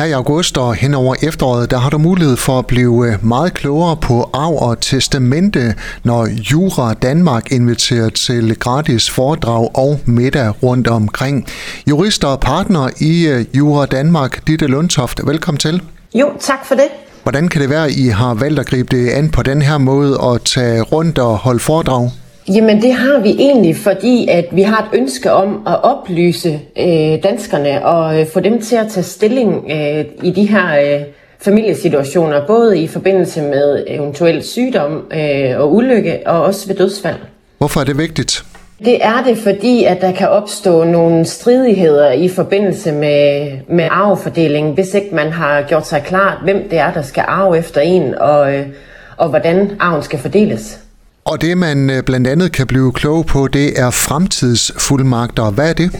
Her i august og hen over efteråret, der har du mulighed for at blive øh, meget klogere på arv og testamente, når Jura Danmark inviterer til gratis foredrag og middag rundt omkring. Jurist og partner i øh, Jura Danmark, Ditte Lundtoft, velkommen til. Jo, tak for det. Hvordan kan det være, at I har valgt at gribe det an på den her måde og tage rundt og holde foredrag? Jamen det har vi egentlig, fordi at vi har et ønske om at oplyse øh, danskerne og øh, få dem til at tage stilling øh, i de her øh, familiesituationer, både i forbindelse med eventuel sygdom øh, og ulykke og også ved dødsfald. Hvorfor er det vigtigt? Det er det, fordi at der kan opstå nogle stridigheder i forbindelse med, med arvefordelingen, hvis ikke man har gjort sig klart, hvem det er, der skal arve efter en, og, øh, og hvordan arven skal fordeles. Og det, man øh, blandt andet kan blive klog på, det er fremtidsfuldmagter. Hvad er det?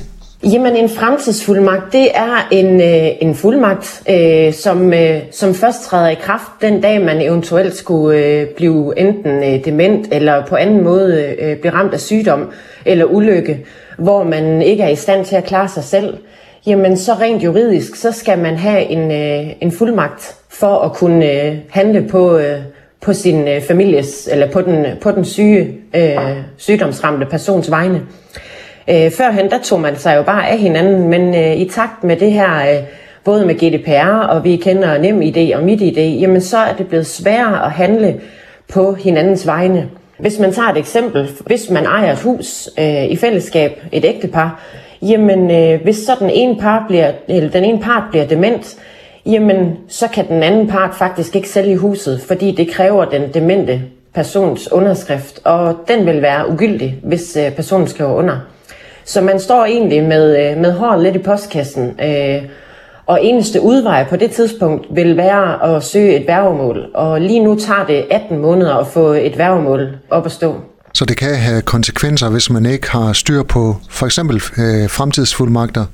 Jamen en fremtidsfuldmagt, det er en, øh, en fuldmagt, øh, som, øh, som først træder i kraft den dag, man eventuelt skulle øh, blive enten øh, dement eller på anden måde øh, blive ramt af sygdom eller ulykke, hvor man ikke er i stand til at klare sig selv. Jamen så rent juridisk, så skal man have en, øh, en fuldmagt for at kunne øh, handle på... Øh, på sin øh, families, eller på den, øh, på den syge, øh, sygdomsramte persons vegne. Øh, førhen, der tog man sig jo bare af hinanden, men øh, i takt med det her, øh, både med GDPR, og vi kender nem idé og midt idé, jamen så er det blevet sværere at handle på hinandens vegne. Hvis man tager et eksempel, hvis man ejer et hus øh, i fællesskab, et ægtepar, jamen øh, hvis så den ene, par bliver, eller den ene part bliver dement, jamen så kan den anden part faktisk ikke sælge huset, fordi det kræver den demente persons underskrift, og den vil være ugyldig, hvis øh, personen skriver under. Så man står egentlig med, øh, med håret lidt i postkassen, øh, og eneste udvej på det tidspunkt vil være at søge et værgemål. Og lige nu tager det 18 måneder at få et værgemål op at stå. Så det kan have konsekvenser, hvis man ikke har styr på for eksempel øh, fremtidsfuldmagter?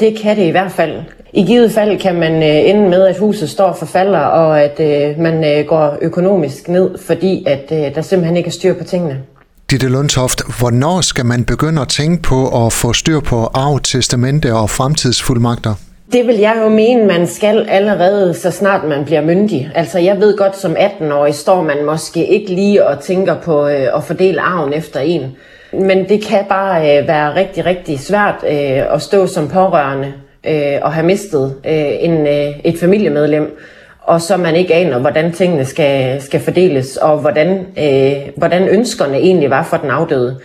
Det kan det i hvert fald. I givet fald kan man øh, ende med, at huset står for falder, og at øh, man øh, går økonomisk ned, fordi at øh, der simpelthen ikke er styr på tingene. Ditte Lundtoft, hvornår skal man begynde at tænke på at få styr på arv, testamente og fremtidsfuldmagter? Det vil jeg jo mene, man skal allerede, så snart man bliver myndig. Altså jeg ved godt, som 18-årig står man måske ikke lige og tænker på øh, at fordele arven efter en. Men det kan bare øh, være rigtig, rigtig svært øh, at stå som pårørende øh, og have mistet øh, en, øh, et familiemedlem, og så man ikke aner, hvordan tingene skal, skal fordeles, og hvordan, øh, hvordan ønskerne egentlig var for den afdøde.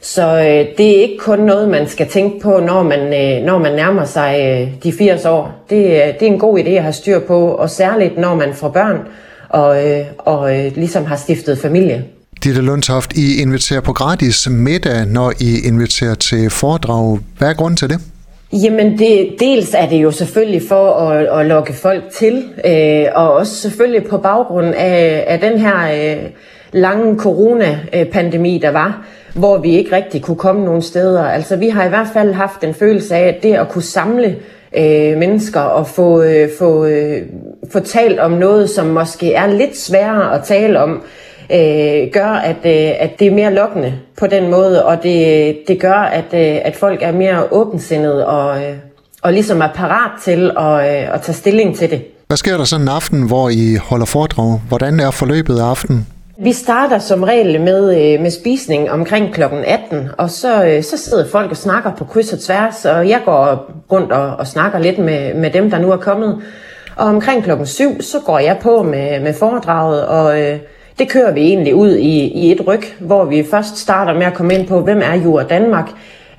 Så øh, det er ikke kun noget, man skal tænke på, når man, øh, når man nærmer sig øh, de 80 år. Det, øh, det er en god idé at have styr på, og særligt når man får børn og, øh, og øh, ligesom har stiftet familie. Ditte Lundtoft, I inviterer på gratis middag, når I inviterer til foredrag. Hvad er grunden til det? Jamen, det, dels er det jo selvfølgelig for at, at lokke folk til, øh, og også selvfølgelig på baggrund af, af den her øh, lange coronapandemi, der var, hvor vi ikke rigtig kunne komme nogen steder. Altså, vi har i hvert fald haft en følelse af, at det at kunne samle øh, mennesker og få, øh, få, øh, få talt om noget, som måske er lidt sværere at tale om, øh, gør, at, øh, at det er mere lokkende på den måde, og det, det gør, at, øh, at folk er mere åbensindede og, øh, og ligesom er parat til at, øh, at tage stilling til det. Hvad sker der sådan en aften, hvor I holder foredrag? Hvordan er forløbet af aftenen? Vi starter som regel med, øh, med spisning omkring kl. 18, og så, øh, så sidder folk og snakker på kryds og tværs, og jeg går rundt og, og snakker lidt med, med dem, der nu er kommet. Og omkring klokken 7, så går jeg på med, med foredraget, og øh, det kører vi egentlig ud i, i et ryg, hvor vi først starter med at komme ind på, hvem er Jura Danmark,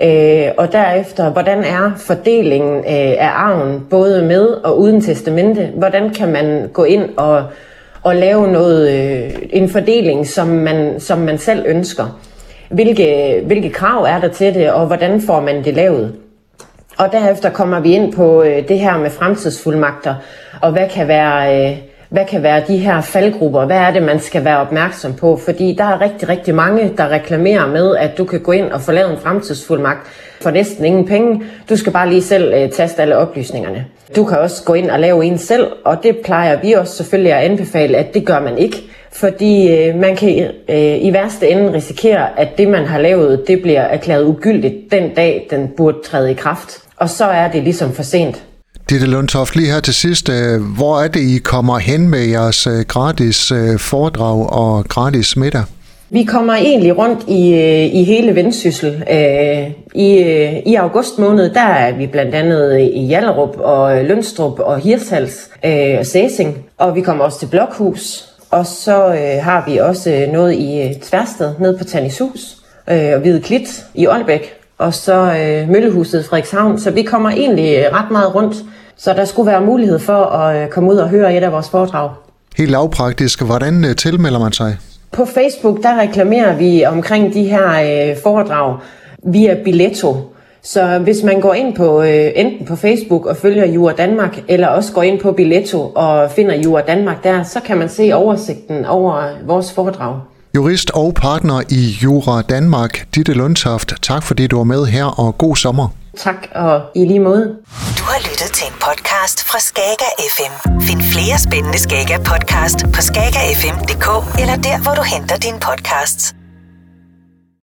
øh, og derefter, hvordan er fordelingen øh, af arven, både med og uden testamente? Hvordan kan man gå ind og, og lave noget, øh, en fordeling, som man, som man selv ønsker? Hvilke, hvilke krav er der til det, og hvordan får man det lavet? Og derefter kommer vi ind på øh, det her med fremtidsfuldmagter, og hvad kan være... Øh, hvad kan være de her faldgrupper? Hvad er det, man skal være opmærksom på? Fordi der er rigtig, rigtig mange, der reklamerer med, at du kan gå ind og få lavet en fremtidsfuldmagt for næsten ingen penge. Du skal bare lige selv øh, taste alle oplysningerne. Du kan også gå ind og lave en selv, og det plejer vi også selvfølgelig at anbefale, at det gør man ikke. Fordi øh, man kan øh, i værste ende risikere, at det, man har lavet, det bliver erklæret ugyldigt den dag, den burde træde i kraft. Og så er det ligesom for sent. Ditte Lundtoft, lige her til sidst, øh, hvor er det, I kommer hen med jeres øh, gratis øh, foredrag og gratis middag? Vi kommer egentlig rundt i, i hele Vendsyssel. I, I august måned, der er vi blandt andet i Jallerup og Lønstrup og Hirtshals og Sæsing. Og vi kommer også til Blokhus. Og så har vi også noget i Tværsted, ned på Tannishus og Hvide Klit i Aalbæk. Og så Møllehuset Frederikshavn. Så vi kommer egentlig ret meget rundt så der skulle være mulighed for at øh, komme ud og høre et af vores foredrag. Helt lavpraktisk, hvordan øh, tilmelder man sig? På Facebook, der reklamerer vi omkring de her øh, foredrag via Billetto. Så hvis man går ind på enten på Facebook og følger Jura Danmark, eller også går ind på Billetto og finder Jura Danmark der, så kan man se oversigten over vores foredrag. Jurist og partner i Jura Danmark, Ditte Lundtoft, tak fordi du var med her, og god sommer. Tak, og i lige måde. Du har lyttet til en podcast fra Skager FM. Find flere spændende Skager podcast på skagerfm.dk eller der, hvor du henter dine podcasts.